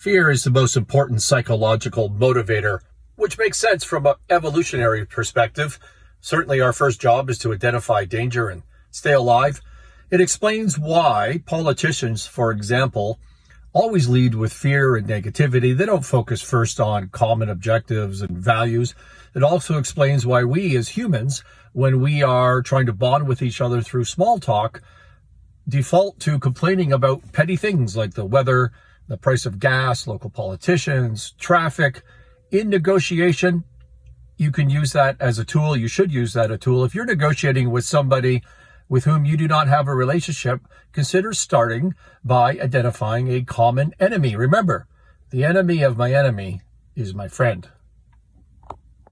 Fear is the most important psychological motivator, which makes sense from an evolutionary perspective. Certainly, our first job is to identify danger and stay alive. It explains why politicians, for example, always lead with fear and negativity. They don't focus first on common objectives and values. It also explains why we as humans, when we are trying to bond with each other through small talk, default to complaining about petty things like the weather, the price of gas, local politicians, traffic. In negotiation, you can use that as a tool. You should use that a tool. If you're negotiating with somebody with whom you do not have a relationship, consider starting by identifying a common enemy. Remember, the enemy of my enemy is my friend.